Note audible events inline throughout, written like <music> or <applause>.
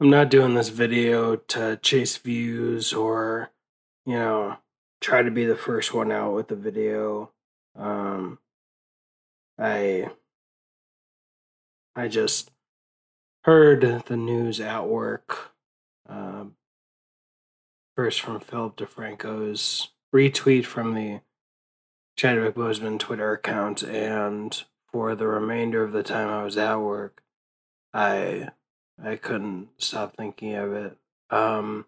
I'm not doing this video to chase views or, you know, try to be the first one out with the video. Um, I I just heard the news at work. Uh, first from Philip DeFranco's retweet from the Chadwick Boseman Twitter account, and for the remainder of the time I was at work, I I couldn't stop thinking of it. Um,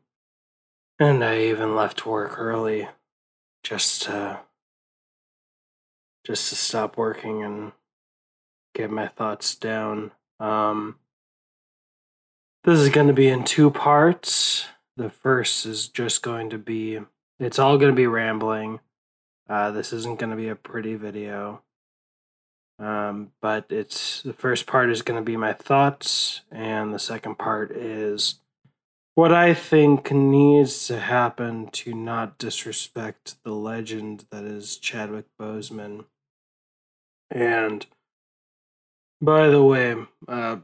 and I even left work early just to just to stop working and get my thoughts down. Um, this is going to be in two parts. The first is just going to be, it's all going to be rambling. Uh, this isn't going to be a pretty video. Um, but it's the first part is going to be my thoughts, and the second part is what I think needs to happen to not disrespect the legend that is Chadwick Boseman. And by the way, uh,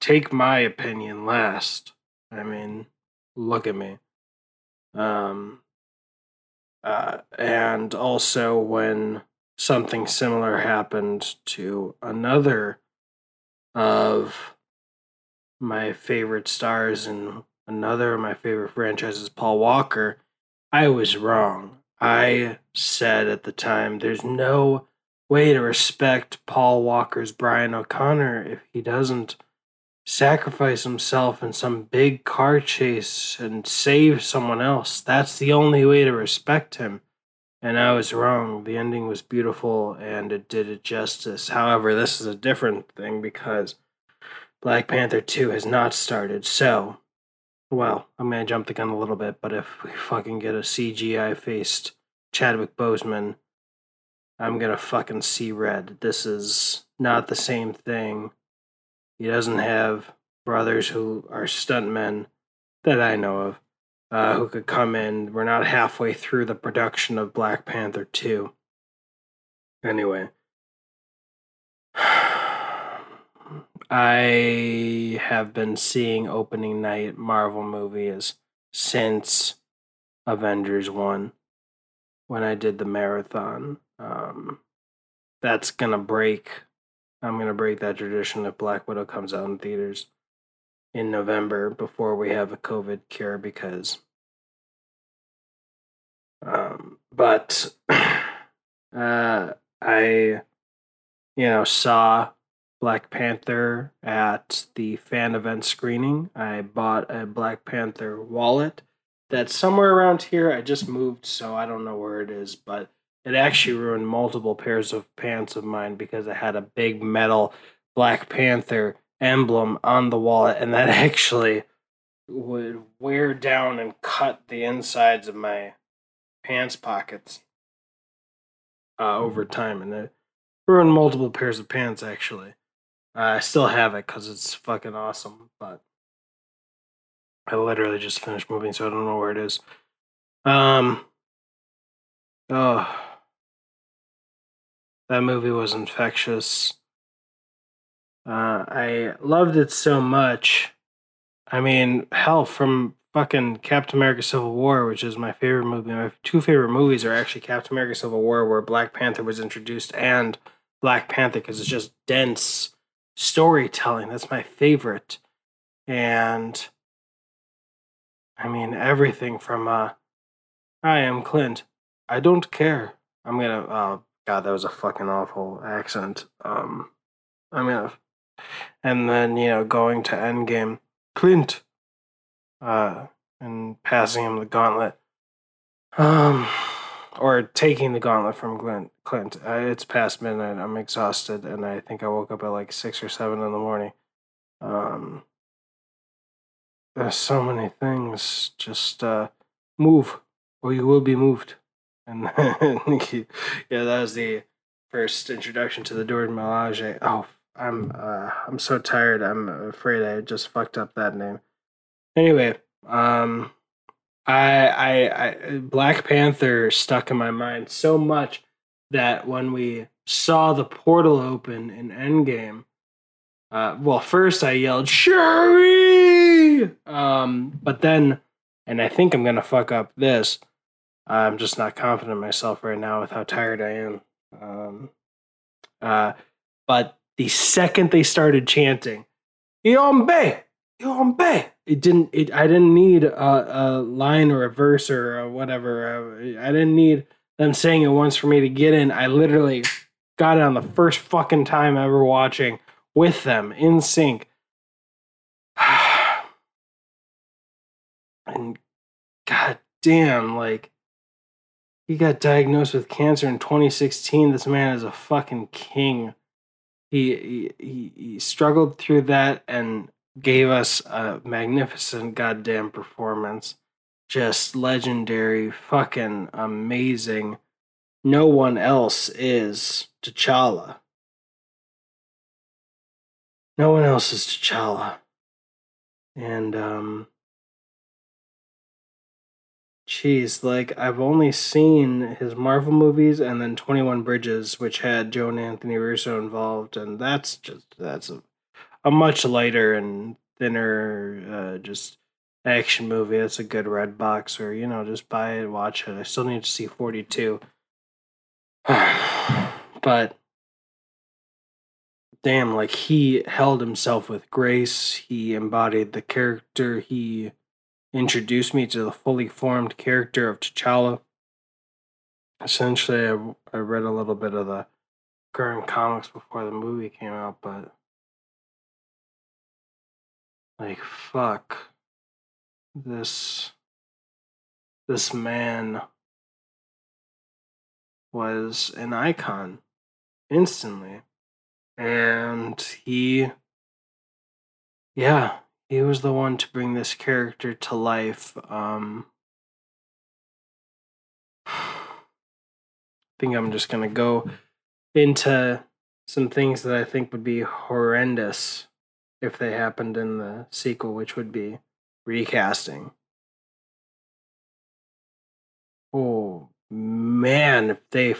take my opinion last. I mean, look at me. Um, uh, and also when something similar happened to another of my favorite stars and another of my favorite franchises, Paul Walker, I was wrong. I said at the time, there's no way to respect Paul Walker's Brian O'Connor if he doesn't sacrifice himself in some big car chase and save someone else. That's the only way to respect him. And I was wrong. The ending was beautiful and it did it justice. However, this is a different thing because Black Panther 2 has not started. So, well, I'm going to jump the gun a little bit, but if we fucking get a CGI faced Chadwick Boseman, I'm going to fucking see red. This is not the same thing. He doesn't have brothers who are stuntmen that I know of uh, who could come in. We're not halfway through the production of Black Panther 2. Anyway, <sighs> I have been seeing opening night Marvel movies since Avengers 1 when I did the marathon. Um, that's going to break. I'm going to break that tradition if Black Widow comes out in theaters in November before we have a COVID cure because um but <sighs> uh I you know saw Black Panther at the fan event screening. I bought a Black Panther wallet that's somewhere around here. I just moved so I don't know where it is, but it actually ruined multiple pairs of pants of mine because I had a big metal Black Panther emblem on the wallet, and that <laughs> actually would wear down and cut the insides of my pants pockets uh, over time, and it ruined multiple pairs of pants. Actually, uh, I still have it because it's fucking awesome, but I literally just finished moving, so I don't know where it is. Um, oh, that movie was infectious. Uh, I loved it so much. I mean, hell, from fucking Captain America Civil War, which is my favorite movie. My two favorite movies are actually Captain America Civil War, where Black Panther was introduced, and Black Panther, because it's just dense storytelling. That's my favorite. And I mean, everything from, uh, I am Clint. I don't care. I'm gonna, oh, God, that was a fucking awful accent. Um, I'm gonna and then you know going to Endgame, Clint, uh, and passing him the gauntlet, um, or taking the gauntlet from Clint. Clint, uh, it's past midnight. I'm exhausted, and I think I woke up at like six or seven in the morning. Um, there's so many things. Just uh, move, or you will be moved. <laughs> And then, yeah, that was the first introduction to the Dora Milaje. Oh I'm uh, I'm so tired. I'm afraid I just fucked up that name. Anyway, um, I, I I Black Panther stuck in my mind so much that when we saw the portal open in Endgame, Uh, well, first I yelled Shuri, um, but then, and I think I'm gonna fuck up this. I'm just not confident in myself right now with how tired I am. Um, uh, but the second they started chanting, Yibambe, Yibambe, it didn't. It I didn't need a, a line or a verse or a whatever. Uh, I didn't need them saying it once for me to get in. I literally got it on the first fucking time ever watching with them in sync. <sighs> and god damn, like he got diagnosed with cancer in 2016. This man is a fucking king. He he, he struggled through that and gave us a magnificent goddamn performance. Just legendary, fucking amazing. No one else is T'Challa. No one else is T'Challa. And um Jeez, like I've only seen his Marvel movies and then 21 Bridges, which had Joe and Anthony Russo involved, and that's just that's a, a much lighter and thinner uh, just action movie. That's a good Redbox, or you know, just buy it, watch it. I still need to see 42. <sighs> but damn, like he held himself with grace. He embodied the character. He introduced me to the fully formed character of T'Challa. Essentially, I, I read a little bit of the current comics before the movie came out, but like fuck this this man was an icon instantly and he yeah he was the one to bring this character to life. Um, I <sighs> think I'm just gonna go into some things that I think would be horrendous if they happened in the sequel, which would be recasting. Oh man, if they,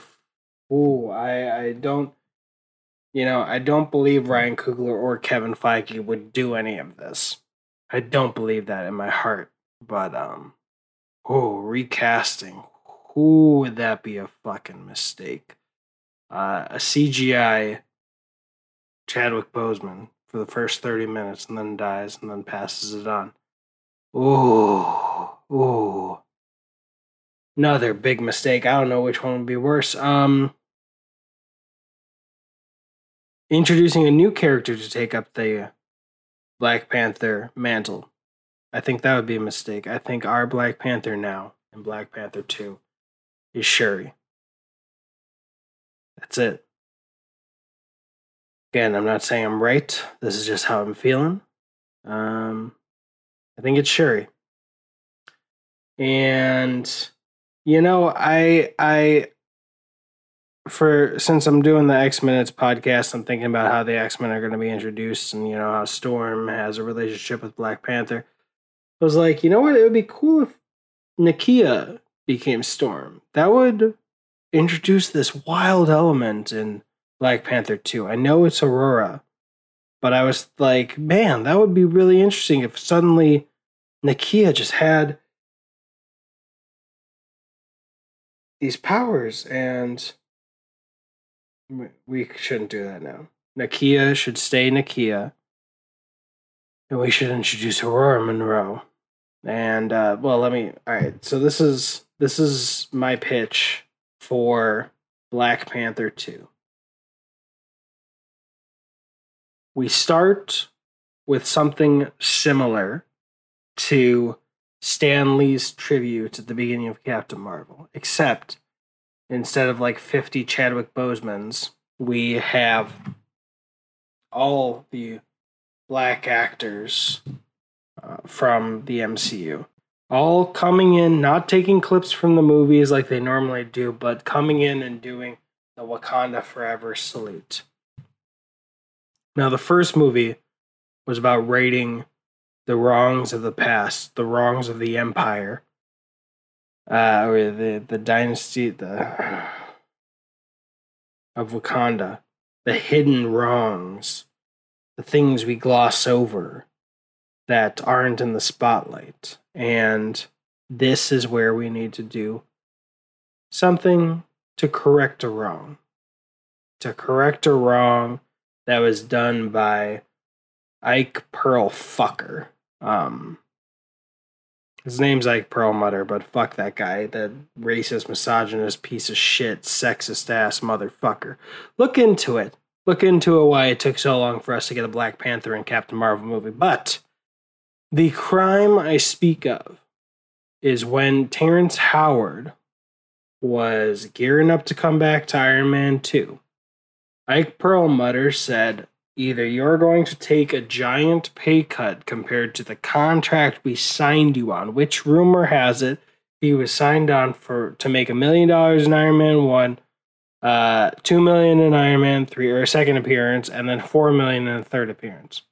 oh, I I don't you know, I don't believe Ryan Coogler or Kevin Feige would do any of this. I don't believe that in my heart. But um oh, recasting. Who would that be a fucking mistake? Uh, a CGI Chadwick Boseman for the first 30 minutes and then dies and then passes it on. Ooh, ooh. Another big mistake. I don't know which one would be worse. Um, introducing a new character to take up the Black Panther mantle. I think that would be a mistake. I think our Black Panther now and Black Panther 2 is Shuri. That's it. Again, I'm not saying I'm right. This is just how I'm feeling. Um, I think it's Shuri. And you know, I I for since I'm doing the X Minutes podcast, I'm thinking about how the X Men are going to be introduced, and you know how Storm has a relationship with Black Panther. I was like, you know what? It would be cool if Nakia became Storm. That would introduce this wild element in Black Panther 2. I know it's Aurora, but I was like, man, that would be really interesting if suddenly Nakia just had these powers and we shouldn't do that now. Nakia should stay Nakia. And we should introduce Aurora Munroe. And uh, well, let me. All right. So this is this is my pitch for Black Panther two. We start with something similar to Stan Lee's tribute at the beginning of Captain Marvel, except instead of like 50 Chadwick Bosemans, we have all the black actors uh, from the MCU. All coming in, not taking clips from the movies like they normally do, but coming in and doing the Wakanda Forever salute. Now, the first movie was about rating the wrongs of the past, the wrongs of the Empire, uh, or the the dynasty the of Wakanda, the hidden wrongs the things we gloss over that aren't in the spotlight. And this is where we need to do something to correct a wrong. To correct a wrong that was done by Ike Pearl Fucker. Um, his name's Ike Perlmutter, but fuck that guy. That racist, misogynist, piece of shit, sexist ass motherfucker. Look into it. Look into it why it took so long for us to get a Black Panther and Captain Marvel movie. But the crime I speak of is when Terrence Howard was gearing up to come back to Iron Man 2. Ike Perlmutter said, either you're going to take a giant pay cut compared to the contract we signed you on, which rumor has it he was signed on for to make a million dollars in Iron Man 1, uh, 2 million in Iron Man 3 or a second appearance and then 4 million in a third appearance.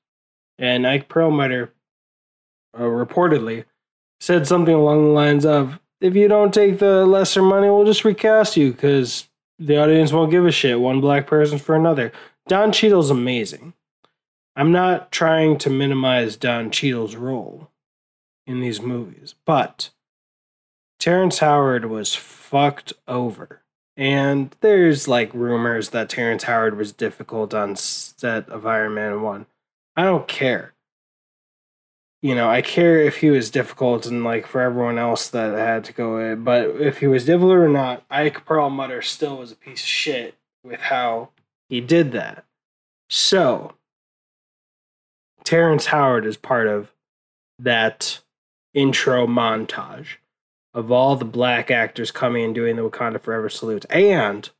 And Ike Perlmutter uh, reportedly said something along the lines of if you don't take the lesser money, we'll just recast you because the audience won't give a shit. One black person for another. Don Cheadle's amazing. I'm not trying to minimize Don Cheadle's role in these movies, but Terrence Howard was fucked over. And there's like rumors that Terrence Howard was difficult on set of Iron Man 1. I don't care. You know, I care if he was difficult and like for everyone else that had to go in, but if he was difficult or not, Ike Perlmutter still was a piece of shit with how he did that. So, Terrence Howard is part of that intro montage of all the black actors coming and doing the Wakanda Forever salute. And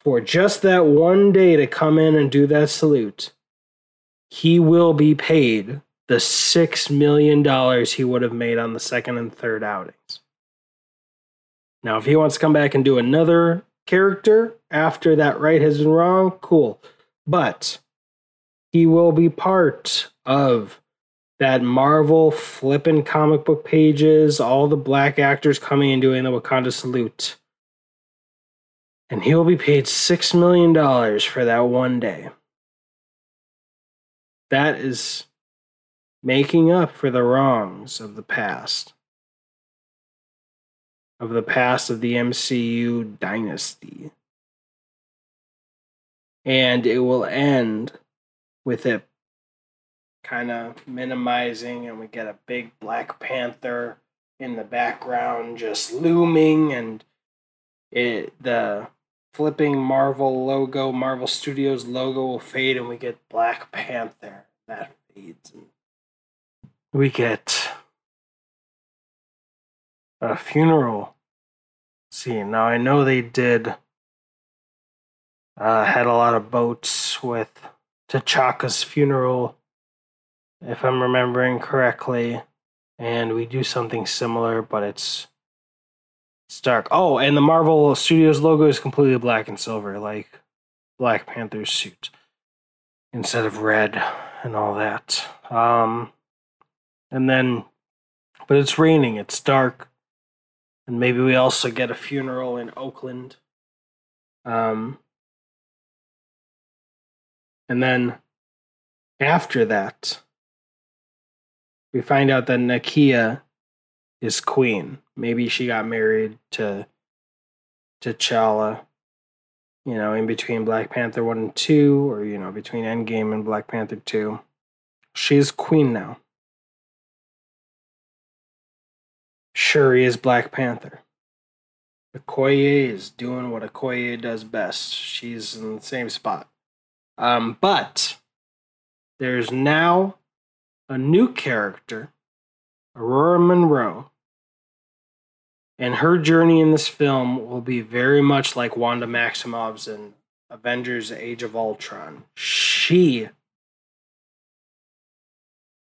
for just that one day to come in and do that salute, he will be paid the $6 million he would have made on the second and third outings. Now, if he wants to come back and do another character after that right has been wrong, cool. But he will be part of that Marvel flipping comic book pages, all the black actors coming and doing the Wakanda salute. And he'll be paid $6 million for that one day. That is making up for the wrongs of the past of the past of the MCU dynasty. And it will end with it kind of minimizing, and we get a big Black Panther in the background just looming, and it the flipping Marvel logo, Marvel Studios logo will fade, and we get Black Panther. That fades, and we get a funeral scene. Now I know they did uh, had a lot of boats with T'Chaka's funeral, if I'm remembering correctly, and we do something similar, but it's it's dark. Oh, and the Marvel Studios logo is completely black and silver, like Black Panther's suit, instead of red and all that. Um, and then, but it's raining. It's dark and maybe we also get a funeral in Oakland. Um, and then after that, we find out that Nakia is queen. Maybe she got married to T'Challa, you know, in between Black Panther 1 and 2, or, you know, between Endgame and Black Panther 2. She's queen now. Shuri is Black Panther. Okoye is doing what Okoye does best. She's in the same spot. Um, but there's now a new character, Aurora Munroe. And her journey in this film will be very much like Wanda Maximoff's in Avengers Age of Ultron. She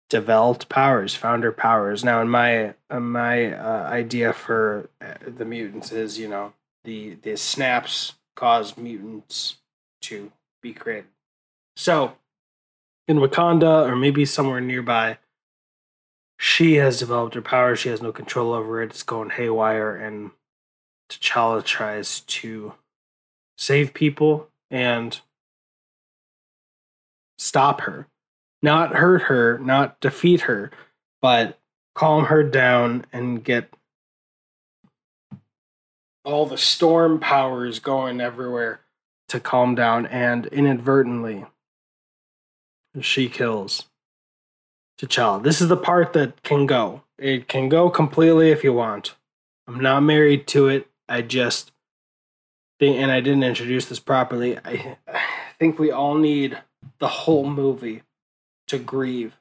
developed powers, founder powers. Now, in my my uh, idea for uh, the mutants is, you know, the the snaps cause mutants to be created. So, in Wakanda or maybe somewhere nearby, she has developed her power. She has no control over it. It's going haywire, and T'Challa tries to save people and stop her, not hurt her, not defeat her, but calm her down and get all the storm powers going everywhere to calm down. And inadvertently, she kills T'Challa. This is the part that can go. It can go completely if you want. I'm not married to it. I just and I didn't introduce this properly. I, I think we all need the whole movie to grieve,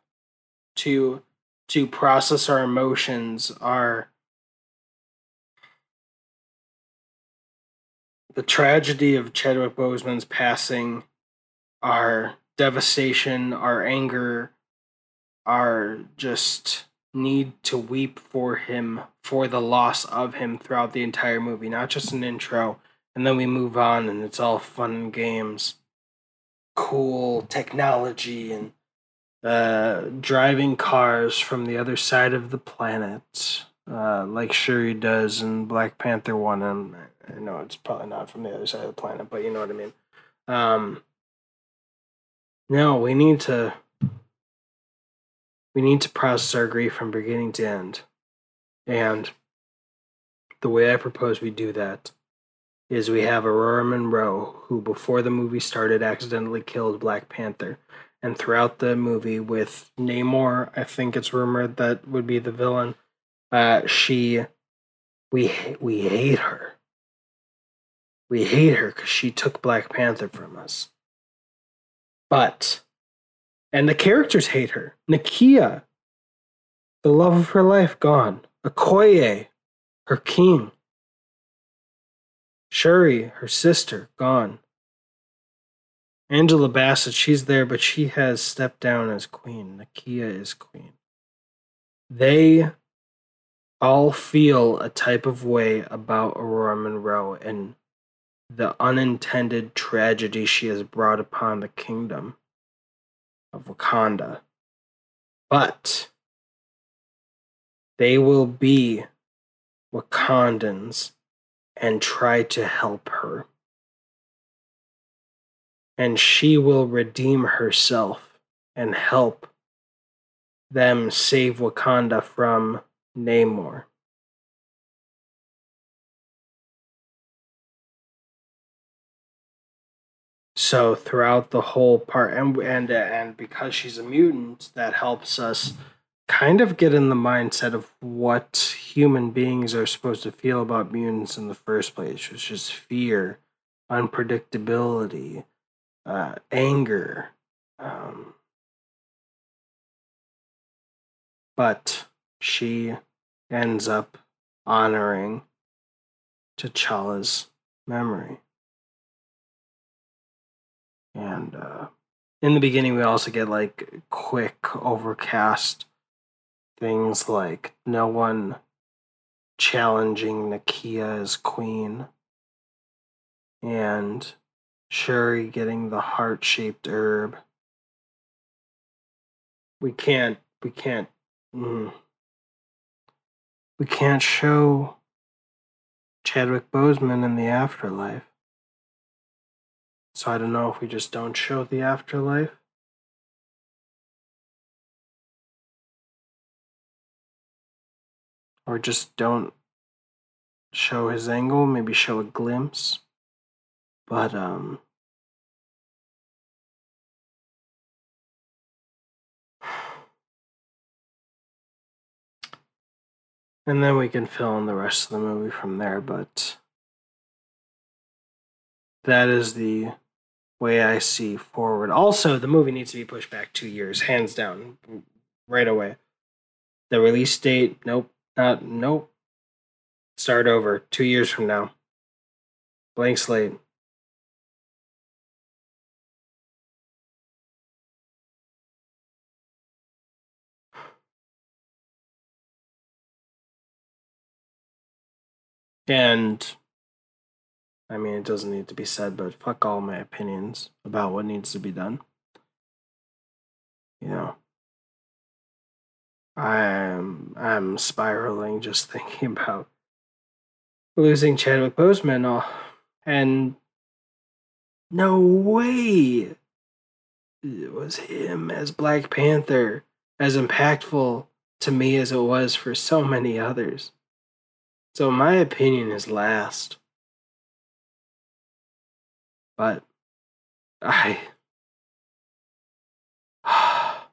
to to process our emotions, our the tragedy of Chadwick Boseman's passing, our devastation, our anger, our just need to weep for him for the loss of him throughout the entire movie, not just an intro, and then we move on and it's all fun and games, cool technology and uh, driving cars from the other side of the planet, uh, like Shuri does in Black Panther one. And I know it's probably not from the other side of the planet, but you know what I mean. Um, no, we need to we need to process our grief from beginning to end. And the way I propose we do that is we have Aurora Munroe, who before the movie started accidentally killed Black Panther. And throughout the movie, with Namor, I think it's rumored that would be the villain. Uh, she, we we hate her. We hate her because she took Black Panther from us. But and the characters hate her. Nakia, the love of her life, gone. Okoye, her king. Shuri, her sister, gone. Angela Bassett, she's there, but she has stepped down as queen. Nakia is queen. They all feel a type of way about Aurora Munroe and the unintended tragedy she has brought upon the kingdom of Wakanda. But they will be Wakandans and try to help her. And she will redeem herself and help them save Wakanda from Namor. So throughout the whole part, and and and because she's a mutant, that helps us kind of get in the mindset of what human beings are supposed to feel about mutants in the first place, which is fear, unpredictability, uh, anger. Um, but she ends up honoring T'Challa's memory. And uh, in the beginning, we also get like quick overcast things like no one challenging Nakia as queen, and Shuri getting the heart shaped herb. We can't, we can't, mm, we can't show Chadwick Boseman in the afterlife. So I don't know if we just don't show the afterlife. Or just don't show his angle, maybe show a glimpse. But, um, and then we can fill in the rest of the movie from there, but that is the way I see forward. Also, the movie needs to be pushed back two years, hands down, right away. The release date, nope, not nope. Start over two years from now. Blank slate. And I mean, it doesn't need to be said, but fuck all my opinions about what needs to be done. You know, I'm I'm spiraling just <laughs> thinking about losing Chadwick Boseman, and no way it was him as Black Panther, as impactful to me as it was for so many others. So my opinion is last. But I <sighs>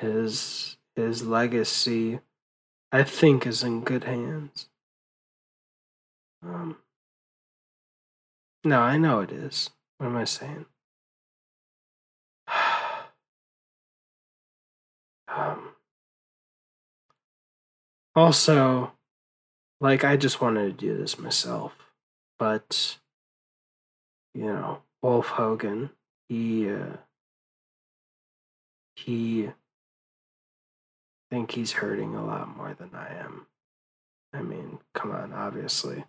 his his legacy I think is in good hands. Um No, I know it is. What am I saying? <sighs> um also like I just wanted to do this myself, but you know, Wolf Hogan, he uh he think he's hurting a lot more than I am. I mean, come on, obviously.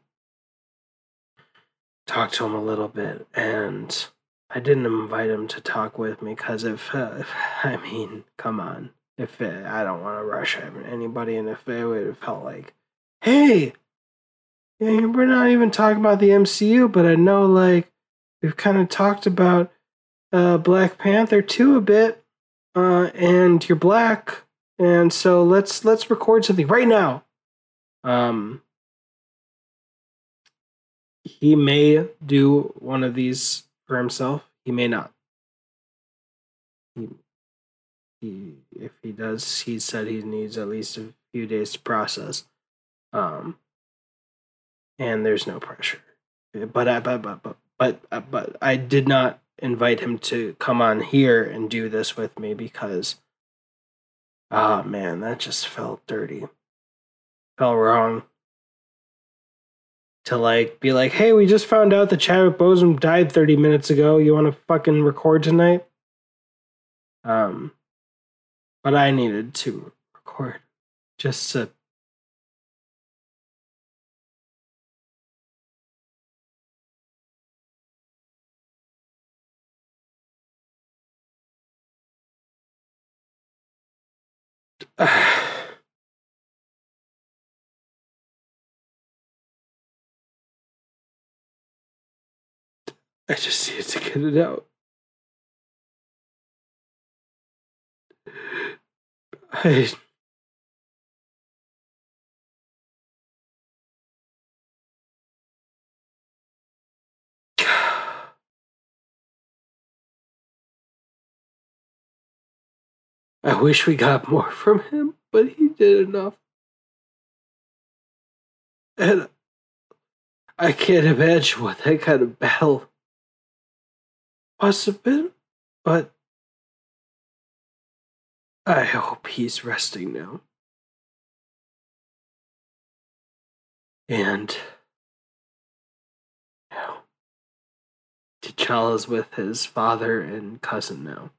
Talk to him a little bit, and I didn't invite him to talk with me because if, uh, <laughs> I mean, come on. If it, I don't want to rush anybody, and if it would have felt like, hey, we're not even talking about the MCU, but I know like we've kind of talked about uh, Black Panther too a bit, uh, and you're black, and so let's let's record something right now. Um, he may do one of these for himself. He may not. He, if he does, he said he needs at least a few days to process. Um, and there's no pressure. But I, but but but but but I did not invite him to come on here and do this with me because Oh man, that just felt dirty. Felt wrong. To like be like, hey, we just found out that Chadwick Boseman died 30 minutes ago. You want to fucking record tonight? Um, but I needed to record just to <sighs> I just needed to get it out. <sighs> I. Wish we got more from him, but he did enough. And I can't imagine what that kind of battle must have been, but I hope he's resting now. And you T'Challa's with his father and cousin now.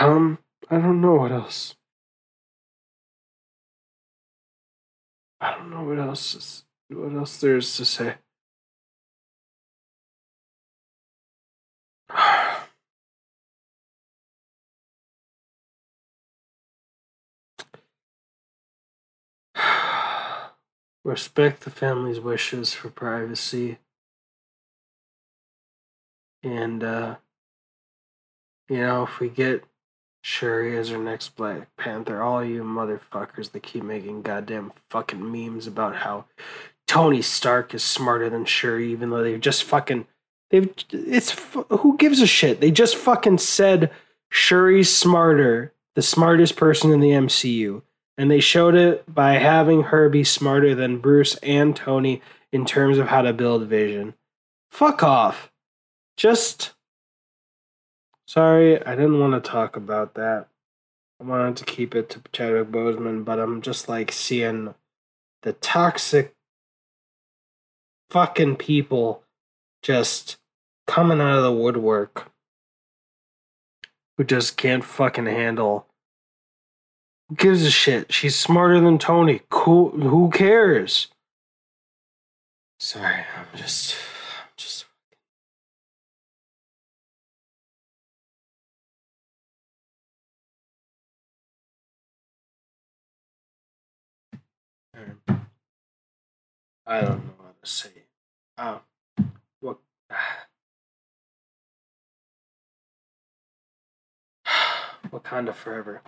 Um, I don't know what else. I don't know what else is, what else there is to say. <sighs> Respect the family's wishes for privacy. And, uh, you know, if we get Shuri is our next Black Panther, all you motherfuckers that keep making goddamn fucking memes about how Tony Stark is smarter than Shuri, even though they've just fucking. They've. It's. Who gives a shit? They just fucking said Shuri's smarter, the smartest person in the MCU. And they showed it by having her be smarter than Bruce and Tony in terms of how to build vision. Fuck off. Just. Sorry, I didn't want to talk about that. I wanted to keep it to Chadwick Boseman, but I'm just like seeing the toxic fucking people just coming out of the woodwork who just can't fucking handle. Who gives a shit? She's smarter than Tony. Cool. Who cares? Sorry, I'm just, I'm just. I don't know how to say. It. Uh, what? <sighs> Wakanda forever.